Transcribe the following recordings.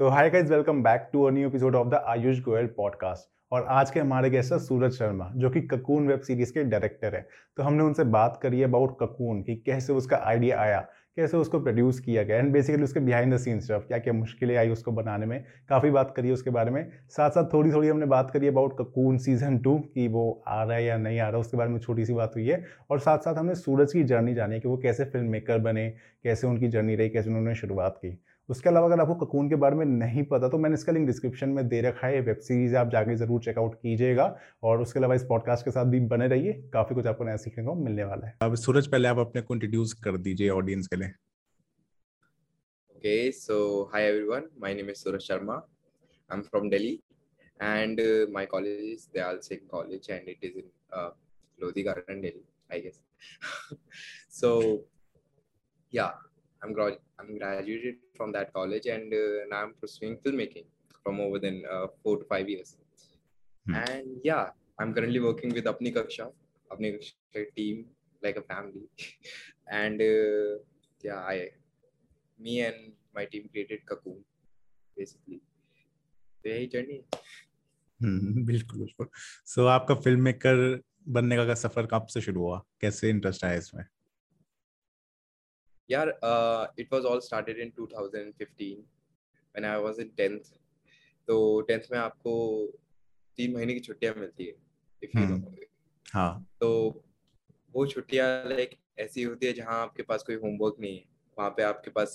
So hi guys welcome back to a new episode of the Ayush Goyal podcast और आज के हमारे guest है सूरज शर्मा, जो कि ककून वेब सीरीज़ के डायरेक्टर है। तो हमने उनसे बात करी अबाउट ककून कि कैसे उसका आइडिया आया, कैसे उसको प्रोड्यूस किया गया एंड बेसिकली उसके बिहाइंड द सीन्स स्टफ़ क्या क्या मुश्किलें आई उसको बनाने में, काफ़ी बात करी उसके बारे में। साथ साथ थोड़ी थोड़ी हमने बात करी अबाउट ककून सीज़न टू कि वो आ रहा है या नहीं आ रहा उसके बारे में छोटी सी बात हुई है। और साथ साथ हमने सूरज की जर्नी जानी कि वो कैसे फ़िल्म मेकर बने, कैसे उनकी जर्नी रही, कैसे उन्होंने शुरुआत की। उसके अलावा अगर आपको ककून के बारे में नहीं पता तो मैंने इसका लिंक डिस्क्रिप्शन में दे रखा है वेब सीरीज़ आप जाके ज़रूर चेकआउट कीजिएगा और उसके अलावा इस पॉडकास्ट के साथ भी बने रहिए काफ़ी कुछ आपको नया सीखने को मिलने वाला है अब सूरज पहले आप अपने को इंट्रोड्यूस कर दीजिए ऑडियंस के लिए Okay, so hi everyone. My name is Suraj Sharma. I'm from Delhi, and uh, my college is Dayal Singh College, and it is in uh, Lodi Garden, Delhi, I guess. so, yeah, I'm gra- I'm graduated from that college, and uh, now I'm pursuing filmmaking from over than uh, four to five years. Hmm. And yeah, I'm currently working with Apni Kaksha, Apni Kaksha team, like a family. and uh, yeah, I, me and my team created Cocoon, basically. तो यही journey हम्म, बिल्कुल बिल्कुल सो आपका film maker बनने का सफ़र कब से शुरू हुआ कैसे इंटरेस्ट आया इसमें Yeah, uh, it was all started in 2015 when I was in 10th. तो 10th में आपको तीन महीने की छुट्टियाँ मिलती है if you हम्म। know. हाँ तो वो छुट्टियाँ लाइक ऐसी होती है जहाँ आपके पास कोई होमवर्क नहीं है वहाँ पे आपके पास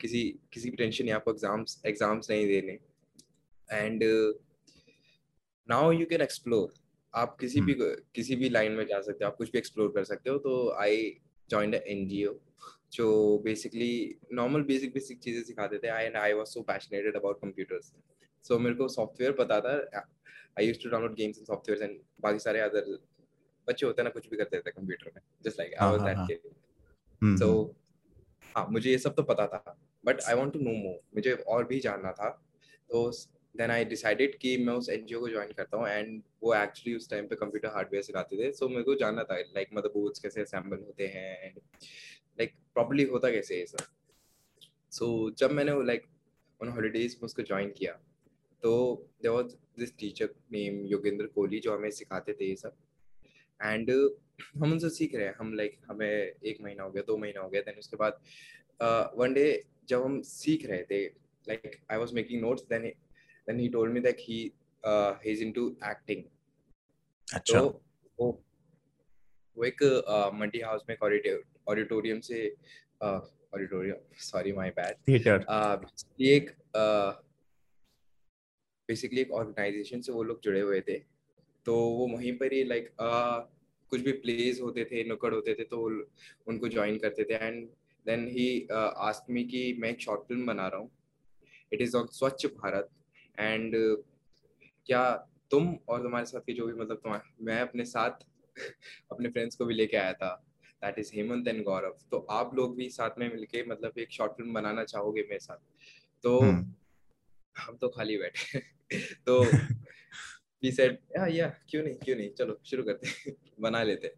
किसी किसी भी टेंशन नहीं आपको एग्ज़ाम्स एग्ज़ाम्स नहीं देने and now you can explore आप किसी भी किसी भी लाइन में जा सकते हो आप कुछ भी एक्सप्लोर कर सकते हो तो आई जॉइन जी जो बेसिकली नॉर्मल बेसिक बेसिक चीज़ें सिखाते थे। I and I was so passionated about computers so मेरे को सॉफ्टवेयर पता था। I used to download games and softwares and बाकी सारे अदर बच्चे होते हैं ना कुछ भी करते थे कंप्यूटर में। Just like I was that. Kid so हाँ। मुझे ये सब तो पता था। But I want to know more मुझे और भी जानना था। तो देन आई डिसाइडेड कि मैं उस एनजीओ को ज्वाइन करता हूँ एंड वो एक्चुअली उस टाइम पे कंप्यूटर हार्डवेयर सिखाते थे। सो so, मेरे को जानना था लाइक मदरबोर्ड्स कैसे असेंबल होते हैं एंड लाइक प्रॉपर्ली होता कैसे है ये सब? सो जब मैंने लाइक उन हॉलीडेज में उसको ज्वाइन किया तो there was this teacher name Yogendra Kohli जो हमें सिखाते थे ये सब। एंड हम उनसे सीख रहे हैं। हम लाइक हमें एक महीना हो गया दो महीना हो गया। देन उसके बाद वन डे जब हम सीख रहे थे like I was making notes then then he told me that he he is into acting अच्छा। तो वो वो एक मंडी हाउस में ऑडिटोरियम से auditorium sorry my bad theatre एक बेसिकली एक ऑर्गेनाइजेशन से वो लोग जुड़े हुए थे। तो वो वहीं पर ही लाइक कुछ भी प्लेज होते थे नुक्कड़ होते थे तो उनको ज्वाइन करते थे। And then he ask me कि मैं एक शॉर्ट फ़िल्म बना रहा हूँ। इट इज़ ऑन स्वच्छ भारत एंड क्या तुम और तुम्हारे साथ के जो भी मतलब तुम्हारे मैं अपने साथ अपने फ्रेंड्स को भी लेके आया था। That is Hemant and Gaurav तो आप लोग भी साथ में मिलके मतलब एक शॉर्ट फ़िल्म बनाना चाहोगे मेरे साथ? तो हम्म, हम तो खाली बैठे तो वी सेड या या क्यों नहीं क्यों नहीं? चलो शुरू करते बना लेते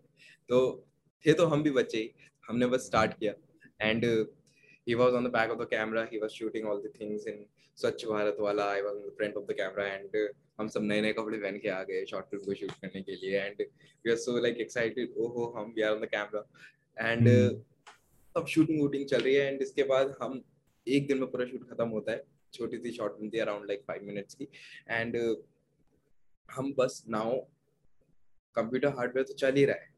तो थे तो हम भी बच्चे ही। हमने बस स्टार्ट किया। And he was on the back of the camera. He was shooting all the things in स्वच्छ भारत वाला was on the front of the camera uh, हम सब नए नए कपड़े पहन के आ गए शॉर्ट फ़िल्म को शूट करने के लिए and we are so like excited ओहो हम we are on the camera and. सब शूटिंग वूटिंग चल रही है एंड इसके बाद हम एक दिन में पूरा शूट खत्म होता है. छोटी सी शॉर्ट फ़िल्म थी अराउंड लाइक फाइव मिनट्स की. एंड हम बस नाउ कंप्यूटर हार्डवेयर तो चल ही रहा है.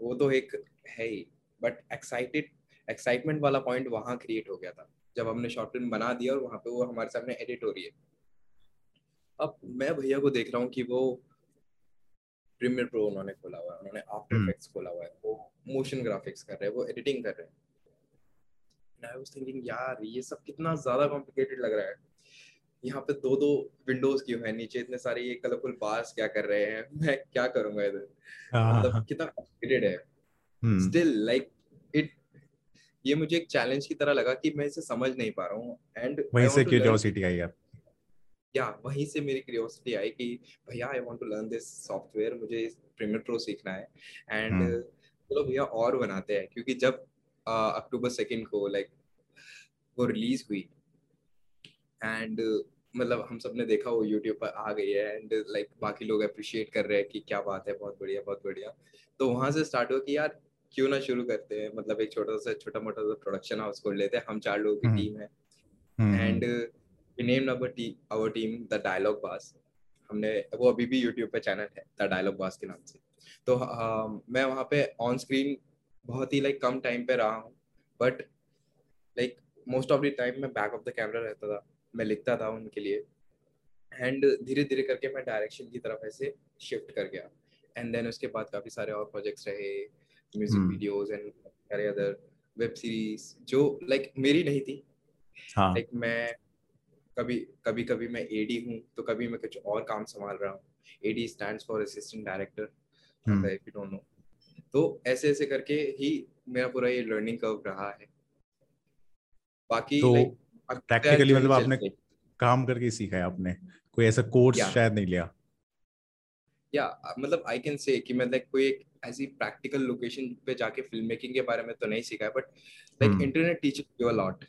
वो तो एक है ही. बट एक्साइटेड एक्साइटमेंट वाला पॉइंट वहाँ क्रिएट हो गया था. जब हमने शॉर्ट फ़िल्म बना दिया और वहाँ पे वो हमारे सामने एडिट हो रही है। अब मैं भैया को देख रहा हूँ कि वो प्रीमियर प्रो उन्होंने खोला हुआ है उन्होंने आफ्टर हम्म। इफेक्ट्स खोला हुआ है वो मोशन ग्राफिक्स कर रहे हैं वो एडिटिंग कर रहे हैं। आई वाज थिंकिंग यार ये सब कितना ज़्यादा कॉम्प्लिकेटेड लग रहा है। यहाँ पे दो दो विंडोज़ क्यों है? नीचे इतने सारे ये कलरफुल बार्स क्या कर रहे हैं? मैं क्या करूँगा इधर? हाँ, मतलब कितना कॉम्प्लिकेटेड है। हम्म, स्टिल लाइक इट ये मुझे एक चैलेंज की तरह लगा कि मैं इसे समझ नहीं पा रहा हूँ एंड वहीं से क्यूरियोसिटी आई यार या वहीं से मेरी क्यूरियोसिटी आई कि भैया I want to learn this software मुझे प्रीमियर प्रो सीखना है। And hmm. चलो भैया और बनाते हैं क्योंकि जब अक्टूबर सेकंड को लाइक वो रिलीज़ हुई एंड मतलब हम सबने देखा वो यूट्यूब पर आ गई है एंड लाइक बाकी लोग अप्रिशिएट कर रहे हैं कि क्या बात है बहुत बढ़िया बहुत बढ़िया। तो वहाँ से स्टार्ट हुआ कि यार क्यों ना शुरू करते हैं? मतलब एक छोटा सा छोटा मोटा सा प्रोडक्शन हाउस खोल लेते हैं। हम चार लोगों की टीम हम्म। है and we name our T our team the dialogue बास हमने वो अभी भी यूट्यूब पे चैनल है द डायलॉग बास के नाम से। तो uh, मैं वहाँ पे ऑन स्क्रीन बहुत ही लाइक कम टाइम पे रहा हूँ। But like most of the time मैं बैक ऑफ़ द कैमरा रहता था। मैं लिखता था उनके लिए। एंड धीरे धीरे करके मैं डायरेक्शन की तरफ़ ऐसे शिफ्ट कर गया। एंड देन उसके बाद काफ़ी सारे और प्रोजेक्ट्स रहे। म्यूज़िक वीडियोस एंड सारे अदर वेब सीरीज़ जो लाइक like, मेरी नहीं थी। हाँ. लाइक like, मैं कभी कभी कभी मैं एडी हूँ तो कभी मैं कुछ और काम संभाल रहा हूँ। AD stands for assistant director if you don't know तो ऐसे ऐसे करके ही मेरा पूरा ये लर्निंग कर्व रहा है। बाकी तो प्रैक्टिकली मतलब आपने काम करके सीखा है आपने। कोई ऐसा कोर्स शायद नहीं लिया। या मतलब आई कैन से कि मैं लाइक कोई एक ऐसी प्रैक्टिकल लोकेशन पे जाके फ़िल्म मेकिंग के बारे में तो नहीं सीखा है but like internet teach you a lot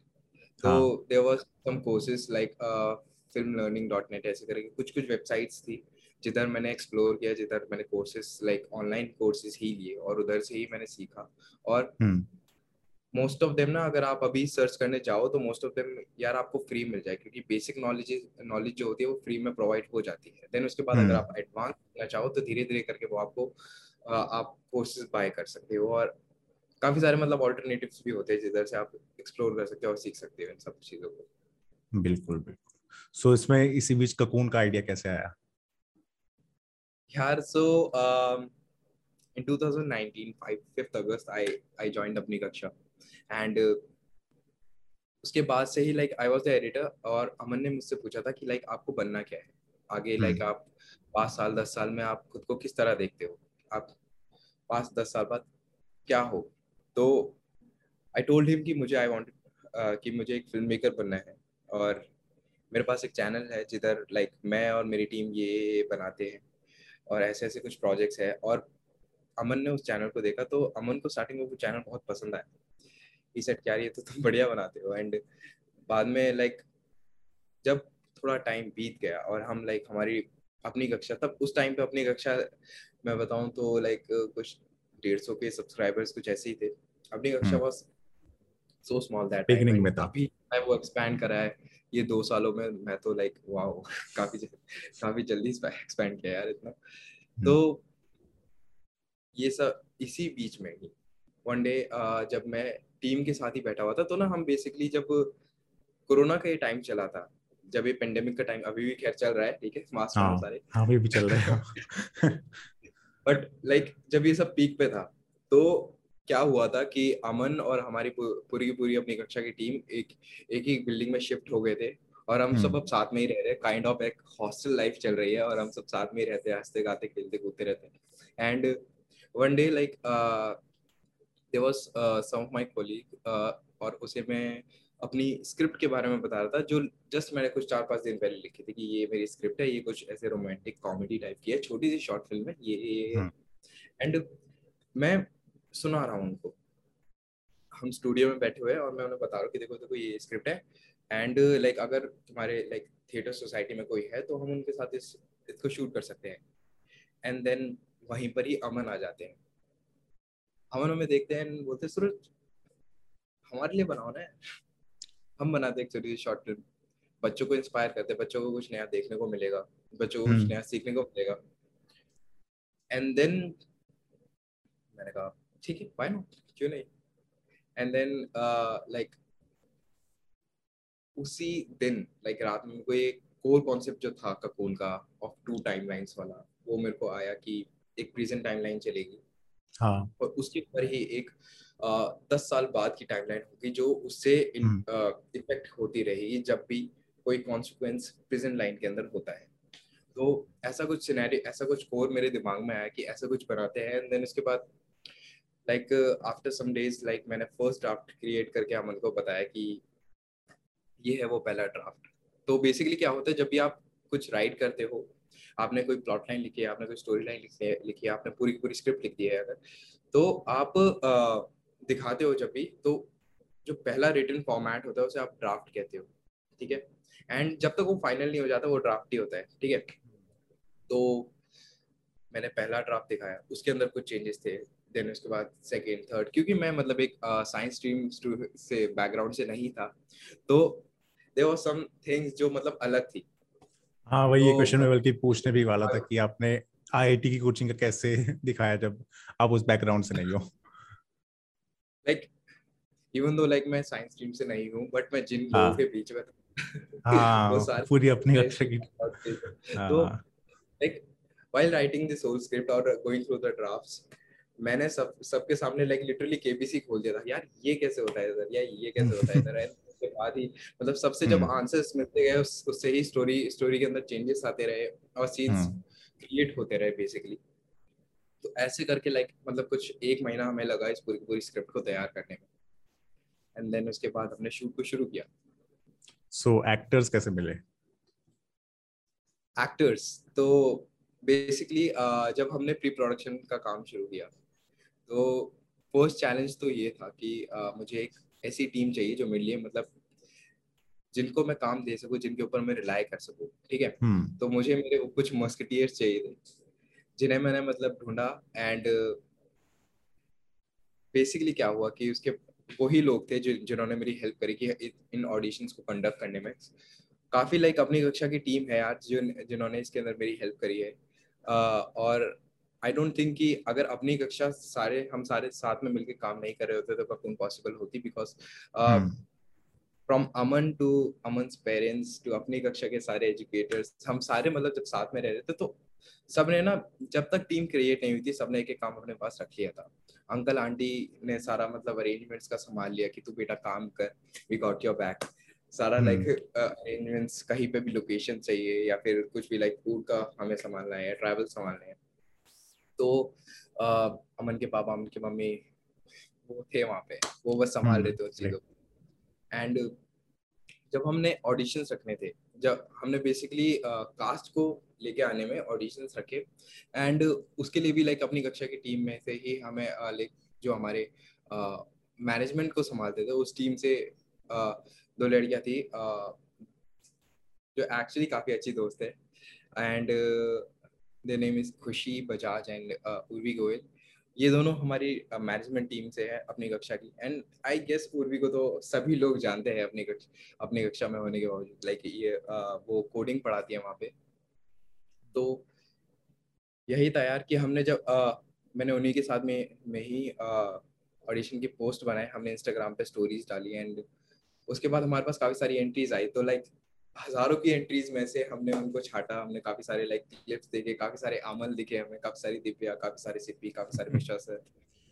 तो there was some courses like film learning dot net ऐसे करके कुछ कुछ वेबसाइट्स थी जिधर मैंने एक्सप्लोर किया जिधर मैंने कोर्सेज लाइक ऑनलाइन कोर्सेज ही लिए और उधर से ही मैंने सीखा। और मोस्ट ऑफ़ देम ना अगर आप अभी सर्च करने जाओ तो मोस्ट ऑफ़ देम यार आपको फ्री मिल जाए क्योंकि बेसिक नॉलेज नॉलेज जो होती है वो फ्री में प्रोवाइड हो जाती है। देन उसके बाद अगर आप एडवांस करना चाहो तो धीरे धीरे करके वो आपको आप कोर्सेज बाय कर सकते हो और काफ़ी सारे मतलब ऑल्टरनेटिव्स भी होते हैं जिधर से आप एक्सप्लोर कर सकते हो और सीख सकते हो इन सब चीज़ों को। बिल्कुल बिल्कुल। सो so, इसमें इसी बीच ककून का आइडिया कैसे आया? यार सो in 2019 5 5th august i i joined अपनी कक्षा। एंड uh, उसके बाद से ही like I was the editor और अमन ने मुझसे पूछा था कि लाइक आपको बनना क्या है? आगे लाइक हम्म। आप पाँच साल दस साल में आप खुद को किस तरह देखते हो? आप पाँच दस साल बाद क्या हो? तो आई टोल्ड हिम कि मुझे आई वांट uh, कि मुझे एक फ़िल्म मेकर बनना है और मेरे पास एक चैनल है जिधर लाइक मैं और मेरी टीम ये बनाते हैं और ऐसे ऐसे कुछ प्रोजेक्ट्स है और अमन ने उस चैनल को देखा तो अमन को स्टार्टिंग में वो चैनल बहुत पसंद आया। ही सेट क्या ये तो तुम बढ़िया बनाते हो। एंड बाद में लाइक जब थोड़ा टाइम बीत गया और हम लाइक हमारी अपनी कक्षा तब उस टाइम पे अपनी कक्षा मैं बताऊँ तो लाइक कुछ डेढ़ सौ के सब्सक्राइबर्स कुछ ऐसे ही थे। अपनी कक्षा बस सो स्मॉल दैट बिगिनिंग में था। अभी मैं वो एक्सपैंड करा है। ये दो सालों में मैं तो लाइक वाओ काफ़ी काफ़ी जल्दी एक्सपैंड किया यार इतना। हम्म। तो ये सब इसी बीच में ही। वन डे जब मैं टीम के साथ ही बैठा हुआ था तो ना हम बेसिकली जब कोरोना का ये टाइम चला था जब ये पेंडेमिक का टाइम अभी भी खैर चल रहा है ठीक है मास्क हाँ, सारे। हाँ अभी भी चल रहा है। बट लाइक जब ये सब पीक पे था तो क्या हुआ था कि अमन और हमारी पूरी की पूरी अपनी कक्षा की टीम एक एक ही बिल्डिंग में शिफ्ट हो गए थे और हम सब हम्म। अब साथ में ही रह रहे हैं काइंड ऑफ़ एक हॉस्टल लाइफ चल रही है और हम सब साथ में ही रहते हैं हँसते गाते खेलते कूदते रहते हैं। And one day like there was some of my colleague और उसे मैं अपनी स्क्रिप्ट के बारे में बता रहा था जो जस्ट मैंने कुछ चार पाँच दिन पहले लिखी थी कि ये मेरी स्क्रिप्ट है ये कुछ ऐसे रोमांटिक कॉमेडी टाइप की है छोटी सी शॉर्ट फ़िल्म है ये एंड हम्म। मैं सुना रहा हूँ उनको। हम स्टूडियो में बैठे हुए हैं और मैं उन्हें बता रहा हूँ कि देखो देखो ये स्क्रिप्ट है। एंड लाइक like, अगर तुम्हारे लाइक थिएटर सोसाइटी में कोई है तो हम उनके साथ इस इसको शूट कर सकते हैं। एंड देन वहीं पर ही अमन आ जाते हैं। अमन हमें देखते हैं बोलते सूरज हमारे लिए बनाओ ना हम बनाते एक छोटी सी शॉर्ट फ़िल्म बच्चों को इंस्पायर करते हैं बच्चों को कुछ नया देखने को मिलेगा बच्चों को कुछ हम्म। नया सीखने को मिलेगा। एंड देन मैंने कहा ठीक है फाइन क्यों नहीं? एंड देन लाइक उसी दिन लाइक रात में एक कोर कॉन्सेप्ट जो था कपूल का ऑफ़ टू टाइमलाइंस वाला वो मेरे को आया कि एक प्रेजेंट टाइमलाइन चलेगी। हाँ। और उसके ऊपर ही एक आ, दस साल बाद की टाइमलाइन होगी जो उससे इफ़ेक्ट हम्म। होती रहेगी जब भी कोई कॉन्सिक्वेंस प्रेजेंट लाइन के अंदर होता है। तो ऐसा कुछ सिनेरियो ऐसा कुछ कोर मेरे दिमाग में आया कि ऐसा कुछ बनाते हैं एंड देन उसके बाद like after some days like मैंने फ़र्स्ट ड्राफ्ट क्रिएट करके अमन को बताया कि ये है वो पहला ड्राफ्ट तो बेसिकली क्या होता है जब भी आप कुछ राइट करते हो आपने कोई प्लॉट लाइन लिखी है, आपने कोई स्टोरी लाइन लिखी है आपने पूरी पूरी स्क्रिप्ट लिख दी है अगर तो आप दिखाते हो जब भी तो जो पहला रिटर्न फॉर्मेट होता है उसे आप ड्राफ्ट कहते हो, ठीक है? एंड जब तक वो फाइनल नहीं हो जाता, वो ड्राफ्ट ही होता है, ठीक है? तो मैंने पहला ड्राफ्ट दिखाया, उसके अंदर कुछ चेंजेस थे देन उसके बाद सेकेंड थर्ड क्योंकि मैं मतलब एक साइंस स्ट्रीम से बैकग्राउंड से नहीं था तो देर सम थिंग्स जो मतलब अलग थी। हाँ वही ये तो- क्वेश्चन मैं बल्कि पूछने भी वाला था कि आपने आईआईटी की कोचिंग का कैसे दिखाया जब आप उस बैकग्राउंड से नहीं हो? लाइक इवन दो लाइक मैं साइंस स्ट्रीम से नहीं हूँ बट मैं जिन हाँ। लोगों के बीच में हाँ पूरी अपनी कक्षा की तो हाँ, like while writing this whole script or going through the drafts मैंने सब सबके सामने लाइक लिटरली केबीसी खोल दिया था। यार ये कैसे होता है इधर? या ये कैसे होता है इधर? And उसके बाद ही मतलब सबसे जब हम्म। आंसर्स मिलते गए उस, उससे ही स्टोरी स्टोरी के अंदर चेंजेस आते रहे और सीन्स हम्म। क्रिएट होते रहे बेसिकली तो ऐसे करके लाइक मतलब कुछ एक महीना हमें लगा इस पूरी पूरी स्क्रिप्ट को तैयार करने में एंड देन उसके बाद हमने शूट को शुरू किया सो so, एक्टर्स कैसे मिले एक्टर्स तो बेसिकली जब हमने प्री प्रोडक्शन का काम शुरू किया तो फ़र्स्ट चैलेंज तो ये था कि uh, मुझे एक ऐसी टीम चाहिए जो मेरे लिए मतलब जिनको मैं काम दे सकूँ जिनके ऊपर मैं रिलाई कर सकूँ ठीक है? हम्म। तो मुझे मेरे कुछ मस्कटियर्स चाहिए थे जिन्हें मैंने मतलब ढूंढा एंड बेसिकली क्या हुआ कि उसके वही लोग थे जो जिन्होंने मेरी हेल्प करी कि इन ऑडिशंस को कंडक्ट करने में। काफ़ी लाइक अपनी कक्षा की टीम है यार जिन्होंने इसके अंदर मेरी हेल्प करी है। uh, और आई डोंट थिंक कि अगर अपनी कक्षा सारे हम सारे साथ में मिलकर काम नहीं कर रहे होते तो कभी पॉसिबल होती because from Aman to Aman parents to अपनी कक्षा के सारे एजुकेटर्स हम सारे मतलब जब साथ में रह रहे थे तो सबने ना जब तक टीम क्रिएट नहीं हुई थी सबने एक एक काम अपने पास रख लिया था। अंकल आंटी ने सारा मतलब अरेंजमेंट्स का संभाल लिया कि तू बेटा काम कर वी गॉट योर बैक सारा। लाइक अरेंजमेंट्स कहीं पे भी लोकेशन चाहिए या फिर कुछ भी लाइक फ़ूड का हमें संभालना है ट्रैवल संभालना है। तो uh, अमन के पापा अमन की मम्मी वो थे वहाँ पे। वो बस संभाल रहे थे उन चीज़ों को। एंड जब हमने ऑडिशंस रखने थे जब हमने बेसिकली कास्ट को लेके आने में ऑडिशंस रखे। एंड उसके लिए भी लाइक अपनी कक्षा की टीम में से ही हमें लाइक जो हमारे मैनेजमेंट को संभालते थे उस टीम से uh, दो लड़कियाँ थी uh, जो एक्चुअली काफ़ी अच्छी दोस्त है। एंड द नेम इज़ खुशी बजाज एंड उर्वी गोयल ये दोनों हमारी मैनेजमेंट टीम से है अपनी कक्षा की। एंड आई गेस उर्वी को तो सभी लोग जानते हैं अपनी कक्षा अपनी कक्षा में होने के बावजूद। लाइक like ये uh, वो कोडिंग पढ़ाती है वहाँ पे। तो यही था यार कि हमने जब uh, मैंने उन्हीं के साथ में में ही ऑडिशन की पोस्ट बनाए हमने इंस्टाग्राम पे स्टोरीज डाली एंड उसके बाद हमारे पास काफ़ी सारी एंट्रीज आई। तो लाइक हज़ारों की एंट्रीज में से हमने उनको छाटा हमने काफ़ी सारे लाइक क्लिप्स देखे काफ़ी सारे अमल दिखे हमें काफ़ी सारी दिव्या काफ़ी सारे सिप्पी काफ़ी सारे मिश्रा सर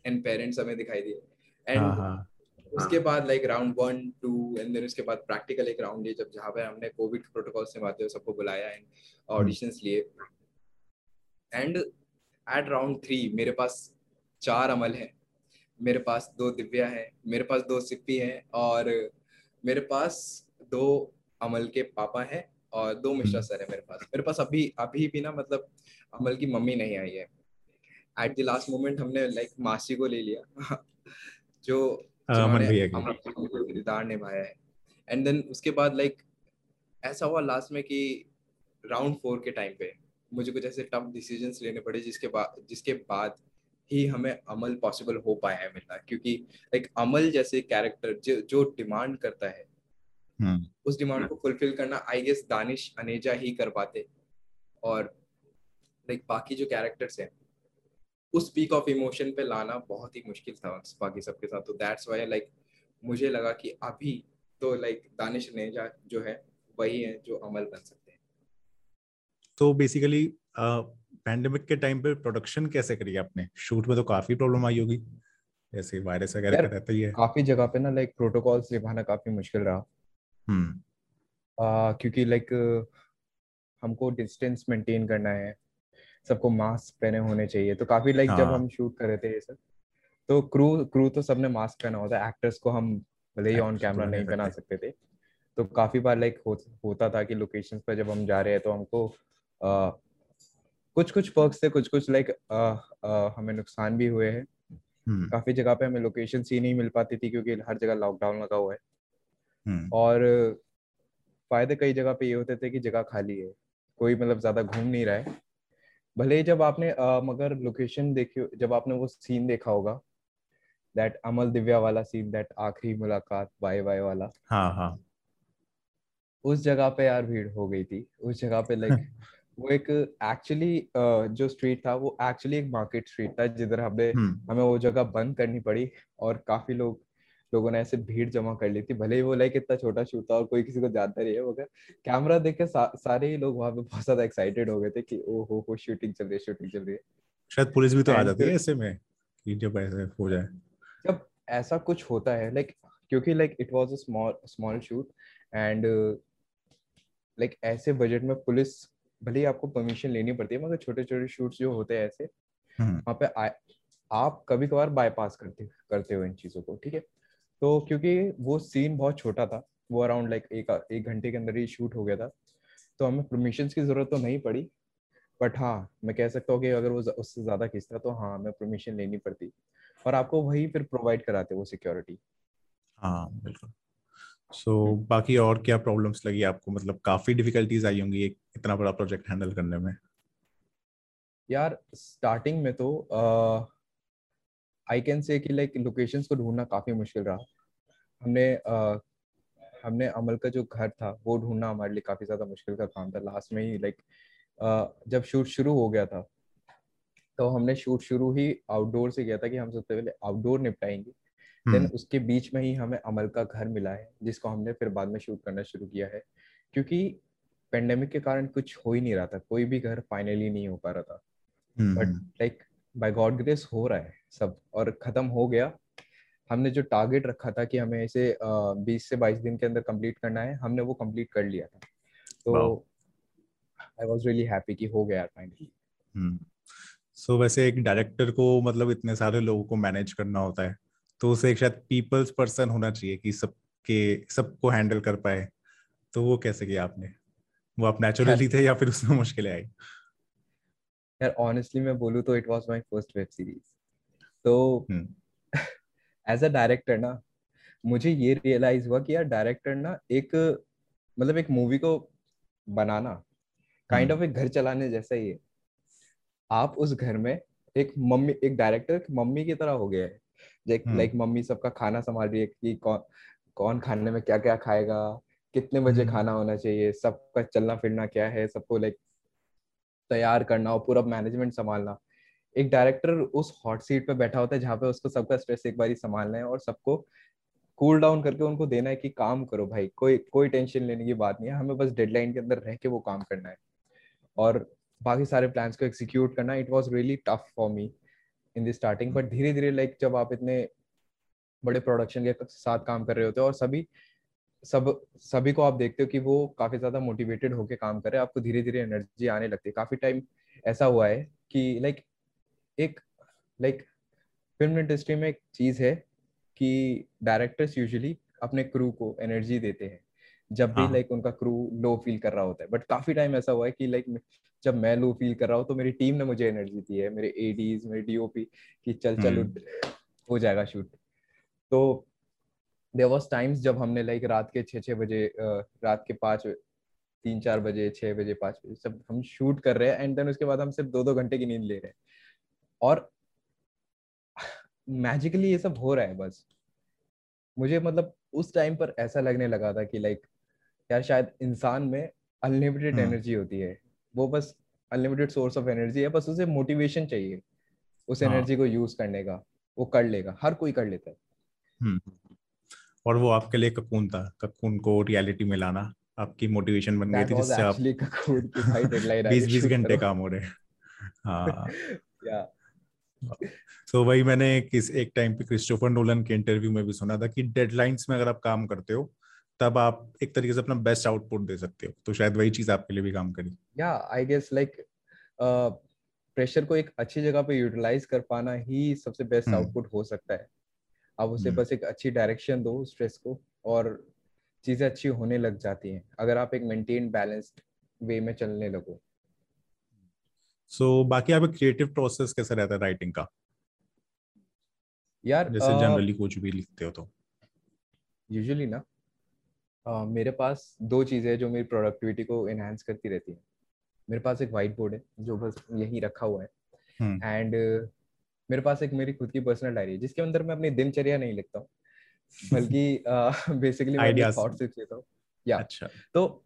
एंड पेरेंट्स हमें दिखाई दिए। हाँ एंड हाँ। उसके बाद like round one two and then उसके बाद प्रैक्टिकल एक राउंड जब जहाँ पे हमने कोविड प्रोटोकॉल से बातें सबको बुलाया एंड ऑडिशंस लिए। एंड एट राउंड थ्री मेरे पास चार अमल है। मेरे पास दो दिव्या है मेरे पास दो सिप्पी है और मेरे पास दो अमल के पापा हैं और दो मिश्रा सर है मेरे पास। मेरे पास अभी अभी भी ना मतलब अमल की मम्मी नहीं आई है। एट द लास्ट मोमेंट हमने लाइक मासी को ले लिया। जो अमन भैया की। अमल किरदार निभाया है। एंड देन उसके बाद लाइक ऐसा हुआ लास्ट में कि राउंड फोर के टाइम पे मुझे कुछ ऐसे टफ डिसीजंस लेने पड़े जिसके बाद जिसके बाद ही हमें अमल पॉसिबल हो पाया है मिलना। क्योंकि लाइक अमल जैसे कैरेक्टर जो जो डिमांड करता है हम्म उस डिमांड को फुलफिल करना आई गेस दानिश अनेजा ही कर पाते। और लाइक बाकी जो कैरेक्टर्स हैं उस पीक ऑफ़ इमोशन पे लाना बहुत ही मुश्किल था बाकी सबके साथ। तो दैट्स वाई लाइक मुझे लगा कि अभी तो लाइक दानिश अनेजा जो है वही है जो अमल बन सकते हैं। तो बेसिकली पैंडेमिक के टाइम पे प्रोडक्शन कैसे करी आपने? शूट में तो काफ़ी प्रॉब्लम आई होगी। जैसे वायरस वगैरह का रहता ही है। काफ़ी जगह पे ना लाइक प्रोटोकॉल्स निभाना काफ़ी मुश्किल रहा। हम्म क्योंकि लाइक हमको डिस्टेंस मेंटेन करना है। सबको मास्क पहने होने चाहिए। तो काफ़ी लाइक जब हाँ। हम शूट कर रहे थे ये सब तो क्रू क्रू तो सबने मास्क पहना होता है। एक्टर्स को हम भले ही ऑन कैमरा नहीं पहना सकते। थे। तो काफ़ी बार लाइक हो, होता था कि लोकेशंस पर जब हम जा रहे हैं तो हमको आ, कुछ कुछ पर्क्स थे कुछ कुछ लाइक हमें नुकसान भी हुए हैं। हम्म काफ़ी जगह पे हमें लोकेशन ही नहीं मिल पाती थी क्योंकि हर जगह लॉकडाउन लगा हुआ है। और फ़ायदे कई जगह पे ये होते थे कि जगह खाली है कोई मतलब ज़्यादा घूम नहीं रहा है। भले ही जब आपने uh, मगर लोकेशन देखी जब आपने वो सीन देखा होगा दैट अमल दिव्या वाला सीन दैट आखिरी मुलाकात बाय बाय वाला। हाँ हाँ। उस जगह पे यार भीड़ हो गई थी। उस जगह पे लाइक वो एक एक्चुअली uh, जो स्ट्रीट था वो एक्चुअली एक मार्केट स्ट्रीट था जिधर हमें हम्म। हमें वो जगह बंद करनी पड़ी और काफ़ी लोग लोगों ने ऐसे भीड़ जमा कर ली थी भले ही वो लाइक इतना छोटा शूट था और कोई किसी को जानता नहीं है मगर कैमरा देख के सा, सारे ही लोग वहाँ पे बहुत ज़्यादा एक्साइटेड हो गए थे कि ओ हो हो शूटिंग चल रही है शूटिंग चल रही है। शायद पुलिस भी तो आ जाती है ऐसे में कि जब ऐसे हो जाए। जब ऐसा कुछ होता है लाइक क्योंकि like it was a small small shoot and like ऐसे बजट में पुलिस भले ही आपको परमिशन लेनी पड़ती है मगर छोटे छोटे शूट्स जो होते हैं ऐसे हम्म। वहाँ पे आ, आप कभी कभार बाईपास करते करते हो इन चीज़ों को ठीक है? तो क्योंकि वो सीन बहुत छोटा था वो अराउंड लाइक एक एक घंटे के अंदर ही शूट हो गया था तो हमें परमिशन की ज़रूरत तो नहीं पड़ी बट हाँ मैं कह सकता हूँ कि अगर वो उससे ज़्यादा खींचता तो हाँ हमें परमिशन लेनी पड़ती और आपको वही फिर प्रोवाइड कराते वो सिक्योरिटी हाँ बिल्कुल। सो so, बाकी और क्या प्रॉब्लम्स लगी आपको? मतलब काफ़ी डिफिकल्टीज आई होंगी एक इतना बड़ा प्रोजेक्ट हैंडल करने में। यार स्टार्टिंग में तो आई कैन से कि लाइक लोकेशंस को ढूंढना काफ़ी मुश्किल रहा। हमने uh, हमने अमल का जो घर था वो ढूंढना हमारे लिए काफ़ी ज़्यादा मुश्किल का काम था। लास्ट में ही लाइक uh, जब शूट शुरू हो गया था तो हमने शूट शुरू ही आउटडोर से किया था कि हम सबसे पहले आउटडोर निपटाएँगे। देन हम्म। उसके बीच में ही हमें अमल का घर मिला है जिसको हमने फिर बाद में शूट करना शुरू किया है। क्योंकि पेंडेमिक के कारण कुछ हो ही नहीं रहा था कोई भी घर फाइनली नहीं हो पा रहा था। हम्म, but hmm, like by god grace हो रहा है सब और खत्म हो गया। हमने जो टारगेट रखा था कि हमें इसे बीस से बाईस दिन के अंदर कंप्लीट करना है हमने वो कंप्लीट कर लिया था। तो आई वाज रियली हैप्पी कि हो गया फाइनली हम्म। सो वैसे एक डायरेक्टर को मतलब इतने सारे लोगों को मैनेज करना होता है तो उसे एक शायद पीपल्स पर्सन होना चाहिए कि सब सबके सबको हैंडल कर पाए। तो वो कैसे किया आपने? वो आप नेचुरली थे या फिर उसमें मुश्किलें आई? यार ऑनेस्टली मैं बोलूँ तो it was my first web series तो हम्म। एज अ डायरेक्टर ना मुझे ये रियलाइज़ हुआ कि यार डायरेक्टर ना एक मतलब एक मूवी को बनाना काइंड ऑफ़ एक घर चलाने जैसा ही है। आप उस घर में एक मम्मी एक डायरेक्टर मम्मी की तरह हो गया है। हम्म। लाइक मम्मी सबका खाना संभाल रही है कि कौन कौन खाने में क्या क्या खाएगा कितने बजे हम्म। खाना होना चाहिए सबका चलना फिरना क्या है सबको लाइक तैयार करना और पूरा मैनेजमेंट संभालना। एक डायरेक्टर उस हॉट सीट पे बैठा होता है जहाँ पे उसको सबका स्ट्रेस एक बारी संभालना है और सबको कूल डाउन करके उनको देना है कि काम करो भाई, कोई कोई टेंशन लेने की बात नहीं है। हमें बस डेडलाइन के अंदर रह के वो काम करना है। और बाकी सारे प्लान्स को एग्जीक्यूट करना it was really tough for me in the starting but धीरे धीरे लाइक जब आप इतने बड़े प्रोडक्शन के साथ काम कर रहे होते हो और सभी सब सभी को आप देखते हो कि वो काफ़ी ज़्यादा मोटिवेटेड होके काम कर रहे हैं। आपको धीरे धीरे एनर्जी आने लगती है। काफ़ी टाइम ऐसा हुआ है कि लाइक एक लाइक फ़िल्म इंडस्ट्री में एक चीज़ है कि डायरेक्टर्स यूजुअली अपने क्रू को एनर्जी देते हैं। जब भी हाँ। लाइक उनका क्रू लो फील कर रहा होता है। बट काफ़ी टाइम ऐसा हुआ है कि लाइक जब मैं लो फील कर रहा हूँ तो मेरी टीम ने मुझे एनर्जी दी है। मेरे एडीज मेरे डीओपी कि चल चल हम्म। हो जाएगा शूट तो देर वॉज़ टाइम्स जब हमने लाइक रात के छः छः बजे रात के पाँच तीन चार बजे छः बजे पाँच बजे सब हम शूट कर रहे हैं एंड देन उसके बाद हम सिर्फ़ दो दो घंटे की नींद ले रहे हैं। और मैजिकली ये सब हो रहा है बस। मुझे मतलब उस टाइम पर ऐसा लगने लगा था कि लाइक यार शायद इंसान में अनलिमिटेड हम्म। एनर्जी होती है। वो बस अनलिमिटेड सोर्स ऑफ़ एनर्जी है बस उसे मोटिवेशन चाहिए उस हाँ। एनर्जी को यूज़ करने का वो कर लेगा हर कोई कर लेता है। हम्म। और वो आपके लिए ककून था ककून को रियलिटी में लाना आपकी मोटिवेशन बन गई थी जिससे आप बीस बीस घंटे काम हो रहे हाँ। Yeah. तो वही मैंने किस एक टाइम पे क्रिस्टोफर नोलन के इंटरव्यू में भी सुना था कि डेडलाइंस में अगर आप काम करते हो तब आप एक तरीके से अपना बेस्ट आउटपुट दे सकते हो। तो शायद वही चीज़ आपके लिए भी काम करी। I guess like uh, pressure को एक अच्छी जगह पे यूटिलाइज कर पाना ही सबसे बेस्ट हम्म। आउटपुट हो सकता है। आप उसे हम्म। बस एक अच्छी डायरेक्शन दो स्ट्रेस को और चीज़ें अच्छी होने लग जाती हैं अगर आप एक मेंटेन बैलेंस्ड वे में चलने लगो। सो so, बाकी आप क्रिएटिव प्रोसेस कैसा रहता है राइटिंग का? यार जैसे जनरली कुछ भी लिखते हो तो। यूजुअली ना uh, मेरे पास दो चीज़ें हैं जो मेरी प्रोडक्टिविटी को एनहांस करती रहती है। मेरे पास एक वाइट बोर्ड है जो बस यहीं रखा हुआ है। एंड uh, मेरे पास एक मेरी खुद की पर्सनल डायरी है जिसके अंदर मैं अपनी दिनचर्या नहीं लिखता हूँ बल्कि बेसिकली मैं थॉट्स लिख लेता हूँ या अच्छा। तो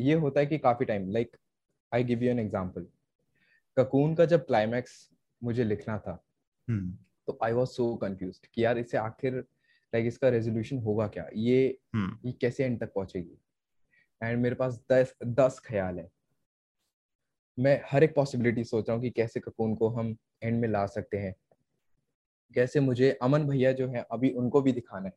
ये होता है कि काफ़ी time like I give you an example cocoon का जब क्लाइमैक्स मुझे लिखना था hmm. तो आई वाज सो कंफ्यूज कि यार इसे आखिर लाइक इसका रेजोल्यूशन होगा क्या? ये hmm. ये कैसे एंड तक पहुंचेगी? एंड मेरे पास दस दस ख्याल है। मैं हर एक पॉसिबिलिटी सोच रहा हूँ कि कैसे ककून को हम एंड में ला सकते हैं। कैसे मुझे अमन भैया जो है अभी उनको भी दिखाना है।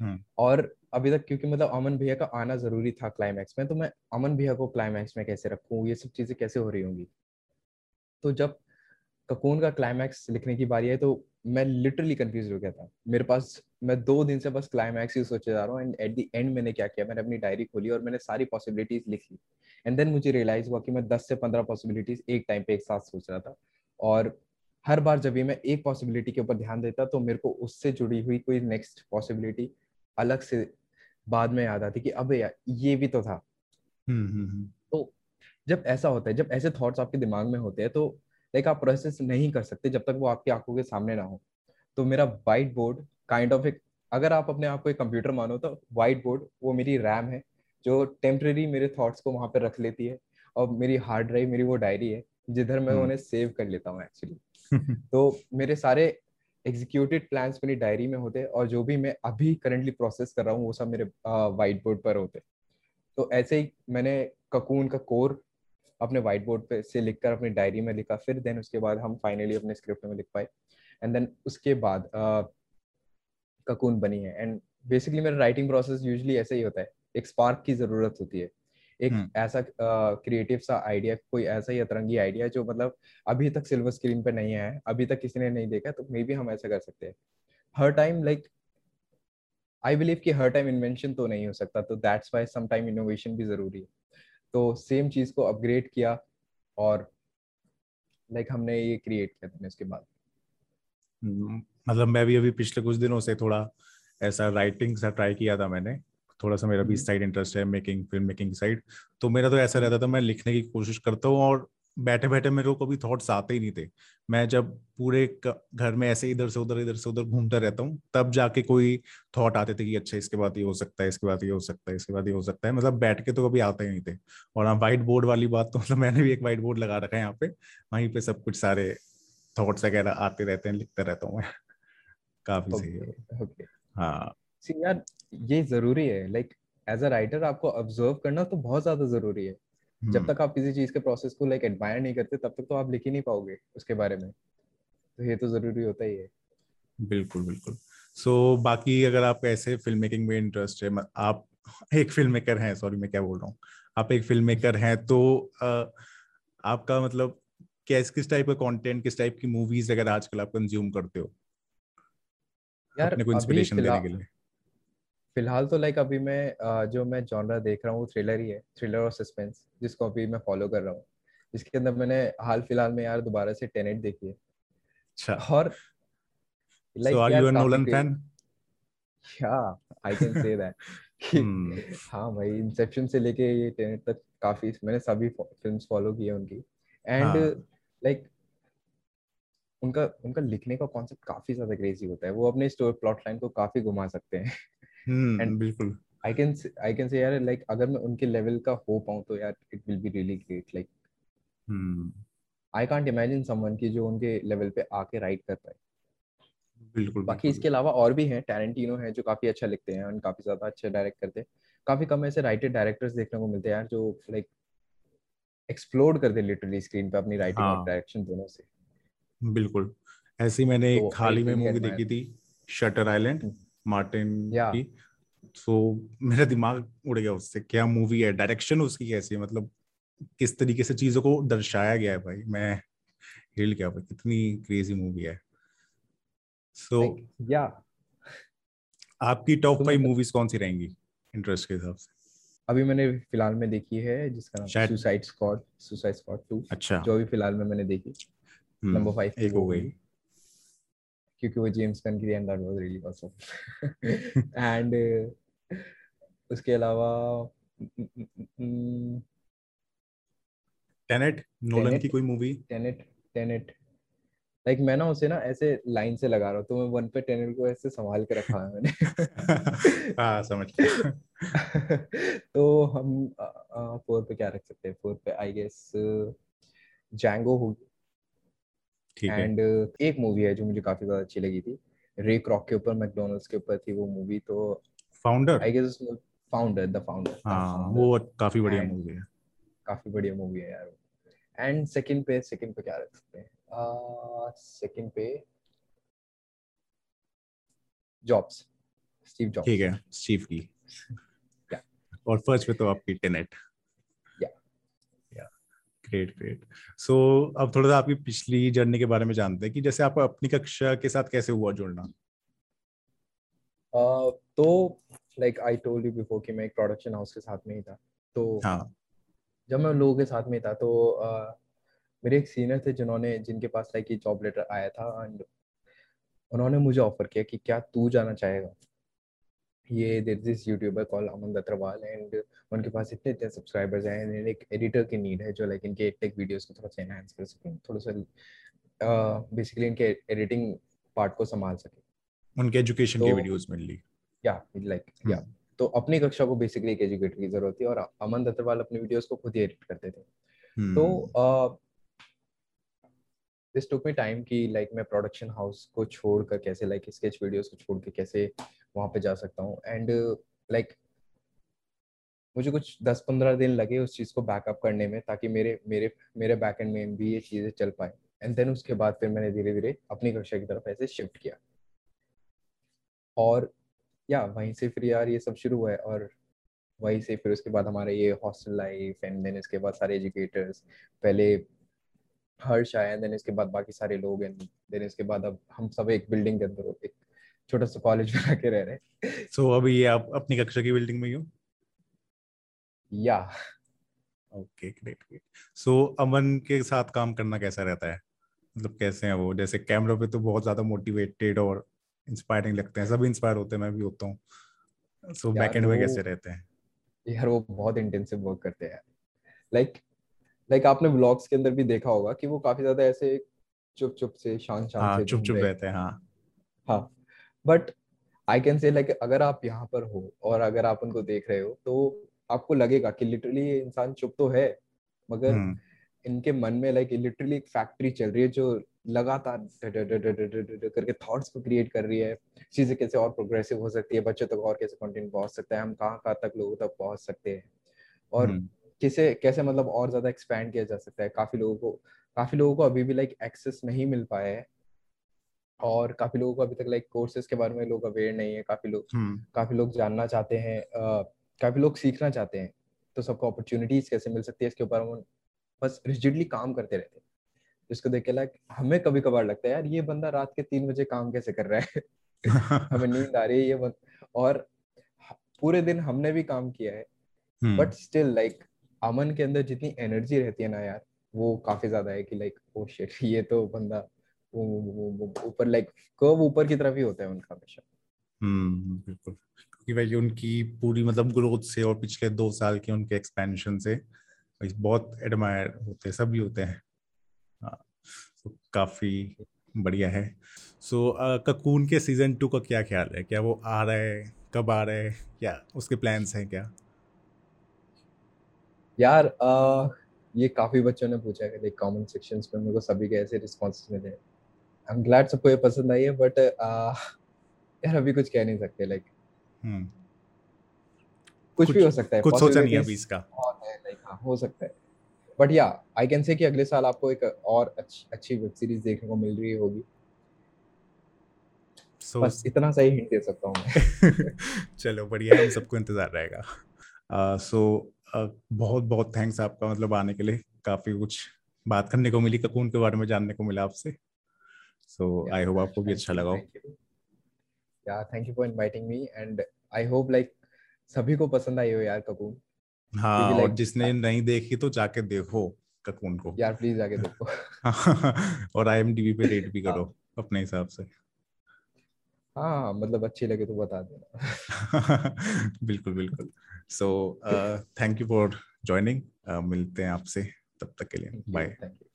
hmm. और अभी तक क्योंकि मतलब अमन भैया का आना ज़रूरी था क्लाइमैक्स में तो मैं अमन भैया को क्लाइमैक्स में कैसे रखूँ ये सब चीज़ें कैसे हो रही होंगी? तो जब ककून का क्लाइमैक्स लिखने की बारी है तो मैं लिटरली कंफ्यूज हो गया था। मेरे पास मैं दो दिन से बस क्लाइमैक्स ही सोचे जा रहा हूँ एंड एट द एंड मैंने क्या किया? मैंने अपनी डायरी खोली और मैंने सारी पॉसिबिलिटीज लिख ली। एंड देन मुझे रियलाइज़ हुआ कि मैं दस से पंद्रह पॉसिबिलिटीज एक टाइम पे एक साथ सोच रहा था। और हर बार जब भी मैं एक पॉसिबिलिटी के ऊपर ध्यान देता तो मेरे को उससे जुड़ी हुई कोई नेक्स्ट पॉसिबिलिटी अलग से बाद में याद आती कि अब यार ये भी तो था। हम्म, हम्म, हम्म। तो जब ऐसा होता है जब ऐसे थॉट्स आपके दिमाग में होते हैं तो लाइक आप प्रोसेस नहीं कर सकते जब तक वो आपकी आँखों के सामने ना हो। तो मेरा वाइट बोर्ड काइंड ऑफ़ एक अगर आप अपने आप को एक कंप्यूटर मानो तो वाइट बोर्ड वो मेरी रैम है जो टेम्प्रेरी मेरे थॉट्स को वहाँ पर रख लेती है और मेरी हार्ड ड्राइव मेरी वो डायरी है जिधर मैं उन्हें सेव कर लेता हूँ एक्चुअली तो मेरे सारे एग्जीक्यूटेड प्लान्स मेरी डायरी में होते और जो भी मैं अभी करंटली प्रोसेस कर रहा हूँ, वो सब मेरे वाइट बोर्ड पर होते। तो ऐसे ही मैंने ककून का कोर अपने वाइट बोर्ड पे से लिखकर अपनी डायरी में लिखा, फिर देन उसके बाद हम फाइनली अपने स्क्रिप्ट में लिख पाए। एंड देन उसके बाद ककून बनी है। एंड बेसिकली मेरा राइटिंग प्रोसेस यूजली ऐसे ही होता है। एक स्पार्क की ज़रूरत होती है। एक hmm. ऐसा क्रिएटिव सा आइडिया कोई ऐसा ही अतरंगी आइडिया जो मतलब अभी तक सिल्वर स्क्रीन पे नहीं आया अभी तक किसी ने नहीं देखा तो मे बी हम ऐसा कर सकते हैं। हर टाइम लाइक आई बिलीव कि हर टाइम इन्वेंशन तो नहीं हो सकता तो that's why some time innovation भी ज़रूरी है। तो सेम चीज़ को अपग्रेड किया और लाइक like, हमने ये क्रिएट किया था इसके बाद। हम्म, मतलब मैं भी अभी पिछले कुछ दिनों से थोड़ा ऐसा राइटिंग सा ट्राई किया था मैंने थोड़ा सा मेरा भी साइड हम्म। इंटरेस्ट है मेकिंग फ़िल्म मेकिंग साइड तो मेरा तो ऐसा रहता था मैं लिखने की कोशिश करता हूँ और बैठे बैठे मेरे को कभी थॉट्स आते ही नहीं थे। मैं जब पूरे घर में ऐसे इधर से उधर इधर से उधर घूमता रहता हूँ तब जाके कोई थॉट आते थे कि अच्छा इसके बाद ये हो सकता है इसके बाद ये हो सकता है इसके बाद ये हो सकता है। मतलब बैठ के तो कभी आते ही नहीं थे। और हाँ व्हाइट बोर्ड वाली बात तो मतलब मैंने भी एक व्हाइट बोर्ड लगा रखा है यहाँ पे। वहीं पे सब कुछ सारे थॉट्स वगैरह आते रहते हैं लिखते रहता हूँ मैं। काफ़ी सही है। हाँ। यार ये ज़रूरी है। लाइक एज अ राइटर आपको ऑब्ज़र्व करना तो बहुत ज़्यादा ज़रूरी है। जब हम्म। तक आप किसी चीज़ के प्रोसेस को लाइक एडमायर नहीं करते तब तक तो आप लिख ही नहीं पाओगे उसके बारे में। तो ये तो ज़रूरी होता ही है। बिल्कुल बिल्कुल। सो so, बाकी अगर आप ऐसे फ़िल्म मेकिंग में इंटरेस्ट है आप एक फ़िल्म मेकर हैं सॉरी मैं क्या बोल रहा हूँ? आप एक फ़िल्म मेकर हैं तो आ, आपका मतलब कैस किस टाइप का कंटेंट किस टाइप की मूवीज़ अगर आजकल आप कंज्यूम करते हो? यार अपने को इंस्पिरेशन देने के लिए। फ़िलहाल तो लाइक अभी मैं जो मैं जॉनरा देख रहा हूँ वो थ्रिलर ही है थ्रिलर और सस्पेंस जिसको अभी मैं फॉलो कर रहा हूँ जिसके अंदर मैंने हाल फ़िलहाल में यार दोबारा से टेनेट देखी है अच्छा और like so are you a Nolan fan? Yeah, I can say that. hmm. हाँ भाई इंसेप्शन से लेके ये टेनेट तक काफ़ी मैंने सभी फिल्म्स फॉलो किए उनकी एंड लाइक हाँ. उनका उनका लिखने का कॉन्सेप्ट काफ़ी ज़्यादा क्रेजी होता है वो अपने स्टोरी प्लॉट लाइन को काफ़ी घुमा सकते हैं एंड बिल्कुल। आई कैन आई कैन से यार लाइक अगर मैं उनके लेवल का हो पाऊँ तो यार it will be really great like I can't imagine someone की जो उनके लेवल पे आके राइट कर पाए। बिल्कुल बाकी इसके अलावा और भी हैं टैरेंटिनो है जो काफ़ी अच्छा लिखते हैं और काफ़ी ज़्यादा अच्छे डायरेक्ट करते हैं। काफ़ी कम ऐसे राइटेड डायरेक्टर्स देखने को मिलते हैं यार जो लाइक एक्सप्लोर करते लिटरली स्क्रीन पे अपनी राइटिंग और डायरेक्शन दोनों से। बिल्कुल। ऐसी मैंने एक तो हाल ही में मूवी देखी थी शटर आइलैंड मार्टिन yeah. की। सो so, मेरा दिमाग उड़ गया उससे क्या मूवी है? डायरेक्शन उसकी कैसी है? मतलब किस तरीके से चीज़ों को दर्शाया गया है भाई? मैं हिल गया भाई कितनी क्रेजी मूवी है। सो so, या आपकी टॉप फाइव मूवीज़ कौन सी रहेंगी इंटरेस्ट के हिसाब से? अभी मैंने फ़िलहाल में देखी है जिसका नाम सुसाइड स्क्वाड सुसाइड स्क्वाड 2 अच्छा। जो अभी फ़िलहाल में मैंने देखी। नंबर हम्म, 5 एक हो गई। क्योंकि वो जेम्स गन की and that was really awesome and उसके अलावा टेनेट नोलन की कोई मूवी टेनेट टेनेट लाइक मैं ना उसे ना ऐसे लाइन से लगा रहा हूँ तो मैं वन पे टेनेट को ऐसे संभाल के रखा है मैंने। हाँ समझ गया। तो हम फोर पे क्या रख सकते हैं? फोर पे आई गेस जैंगो होगी एंड एक मूवी है जो मुझे काफ़ी ज़्यादा अच्छी लगी थी। रे क्रॉक के ऊपर मैकडोनल्ड्स के ऊपर थी वो मूवी तो founder I guess founder the founder हाँ वो काफ़ी बढ़िया मूवी है। काफ़ी बढ़िया मूवी है यार एंड सेकंड पे सेकंड पे क्या रख सकते हैं? सेकंड पे जॉब्स स्टीव जॉब्स ठीक है स्टीव की. और फ़र्स्ट पे तो आपकी टेनेट. ग्रेट ग्रेट सो अब थोड़ा सा आपकी पिछली जर्नी के बारे में जानते हैं कि जैसे आपको अपनी कक्षा के साथ कैसे हुआ जुड़ना? Uh, तो like I told you before कि मैं एक प्रोडक्शन हाउस के साथ में ही था। तो हाँ। जब मैं उन लोगों के साथ में था तो uh, मेरे एक सीनियर थे जिन्होंने जिनके पास लाइक ये जॉब लेटर आया था एंड उन्होंने मुझे ऑफ़र किया कि क्या तू जाना चाहेगा? ये there this YouTuber call Aman Dhattarwal and उनके पास इतने इतने सब्सक्राइबर्स हैं and एक एडिटर की नीड है जो लाइक इनके टेक वीडियोस को थोड़ा सा एनहांस कर सके थोड़ा सा बेसिकली इनके एडिटिंग पार्ट को संभाल सके। उनके एजुकेशन के तो- वीडियोस में ली या लाइक या। तो अपनी कक्षा को बेसिकली एक एजुकेटर की ज़रूरत थी और अमन दत्तवाल अपने वीडियोस को खुद ही एडिट करते थे। हम्म, तो दिस टुक मी टाइम कि लाइक मैं प्रोडक्शन हाउस को छोड़कर कैसे लाइक स्केच वीडियोस को छोड़ के कैसे वहाँ पे जा सकता हूँ। एंड लाइक मुझे कुछ दस पंद्रह दिन लगे उस चीज़ को बैकअप करने में ताकि मेरे मेरे मेरे बैकएंड में भी ये चीज़ें चल पाए। एंड देन उसके बाद फिर मैंने धीरे धीरे अपनी कक्षा की तरफ़ ऐसे शिफ्ट किया। और, या, वहीं से फिर यार ये सब शुरू हुआ है और वहीं से फिर उसके बाद हमारे ये हॉस्टल लाइफ एंड देन इसके बाद सारे एजुकेटर्स पहले हर्ष आया देन इसके बाद बाकी सारे लोग एंड देन इसके बाद अब हम सब एक बिल्डिंग के अंदर एक छोटा सा कॉलेज में के रह रहे सो अभी ये आप अपनी कक्षा की बिल्डिंग में ही हो? या। Okay great great so Aman के साथ काम करना कैसा रहता है? मतलब कैसे हैं वो? जैसे कैमरा पे तो बहुत ज़्यादा मोटिवेटेड और इंस्पायरिंग लगते हैं। सब इंस्पायर होते हैं मैं भी होता हूँ। सो बैक एंड में कैसे रहते हैं? यार वो बहुत इंटेंसिव वर्क करते हैं लाइक लाइक आपने व्लॉग्स के अंदर भी देखा होगा कि वो काफ़ी ज़्यादा ऐसे चुप चुप से शांत शांत हाँ से चुप चुप रहते हैं हाँ। हाँ। But I can say like अगर आप यहाँ पर हो और अगर आप उनको देख रहे हो तो आपको लगेगा कि लिटरली ये इंसान चुप तो है मगर हम्म। इनके मन में लाइक लिटरली एक फैक्ट्री चल रही है जो लगातार करके थॉट्स को क्रिएट कर रही है। चीज़ें कैसे और प्रोग्रेसिव हो सकती है बच्चों तक और कैसे कंटेंट पहुँच सकता है हम कहाँ कहाँ तक लोगों तक पहुँच सकते हैं। और हम्म। किसे कैसे मतलब और ज़्यादा एक्सपैंड किया जा सकता है काफ़ी लोगों को काफ़ी लोगों को अभी भी लाइक एक्सेस नहीं मिल पाया है। और काफ़ी लोगों को अभी तक लाइक कोर्सेज के बारे में लोग अवेयर नहीं है काफ़ी लोग हम्म, काफ़ी लोग जानना चाहते हैं काफ़ी लोग सीखना चाहते हैं तो सबको अपॉर्चुनिटीज़ कैसे मिल सकती है इसके ऊपर हम बस रिजिडली काम करते रहते हैं। जिसको देख के लाइक हमें कभी कभार लगता है यार ये बंदा रात के तीन बजे काम कैसे कर रहा है? हमें नींद आ रही है ये बंद और पूरे दिन हमने भी काम किया है बट स्टिल लाइक अमन के अंदर जितनी एनर्जी रहती है ना यार वो काफ़ी ज़्यादा है कि लाइक ओ शिट ये तो बंदा वो- ऊपर लाइक कर्व ऊपर की तरफ़ ही होता है उनका हमेशा। हम्म बिल्कुल। क्योंकि भाई उनकी पूरी मतलब ग्रोथ से और पिछले दो साल के उनके एक्सपेंशन से बहुत एडमायर होते हैं सभी होते हैं। हाँ तो काफ़ी बढ़िया है। सो ककून के सीज़न टू का क्या ख्याल है? क्या वो आ रहा है? कब आ रहा है? क्या उसके प्लान्स हैं क्या? यार अ, ये काफ़ी बच्चों ने पूछा है लाइक कमेंट सेक्शंस में मेरे को सभी के ऐसे रिस्पॉन्सेस मिले आई एम ग्लैड सबको ये पसंद आई है बट यार अभी कुछ कह नहीं सकते लाइक हम्म। कुछ, कुछ- भी हो सकता है कुछ सोचा नहीं अभी इसका। लाइक हाँ हो सकता है। बट या आई कैन से कि अगले साल आपको एक और अच्छी अच्छी वेब सीरीज़ देखने को मिल रही होगी। सो बस इतना सही हिंट दे सकता हूँ मैं। चलो बढ़िया हम सबको इंतज़ार रहेगा। सो uh, so, uh, बहुत बहुत थैंक्स आपका मतलब आने के लिए काफ़ी कुछ बात करने को मिली ककून के बारे में जानने को मिला आपसे। सो आई होप आपको भी अच्छा लगा हो। या thank you for inviting me and I hope like सभी को पसंद आई हो यार कपूर। हाँ क्योंकि और like- जिसने नहीं देखी तो जाके देखो ककून को। यार प्लीज़ आगे देखो। और आई पे रेट भी करो अपने हिसाब से। हाँ मतलब अच्छी लगे तो बता देना। बिल्कुल बिल्कुल। So thank you for joining मिलते हैं आपसे। तब तक के लिए। Bye thank you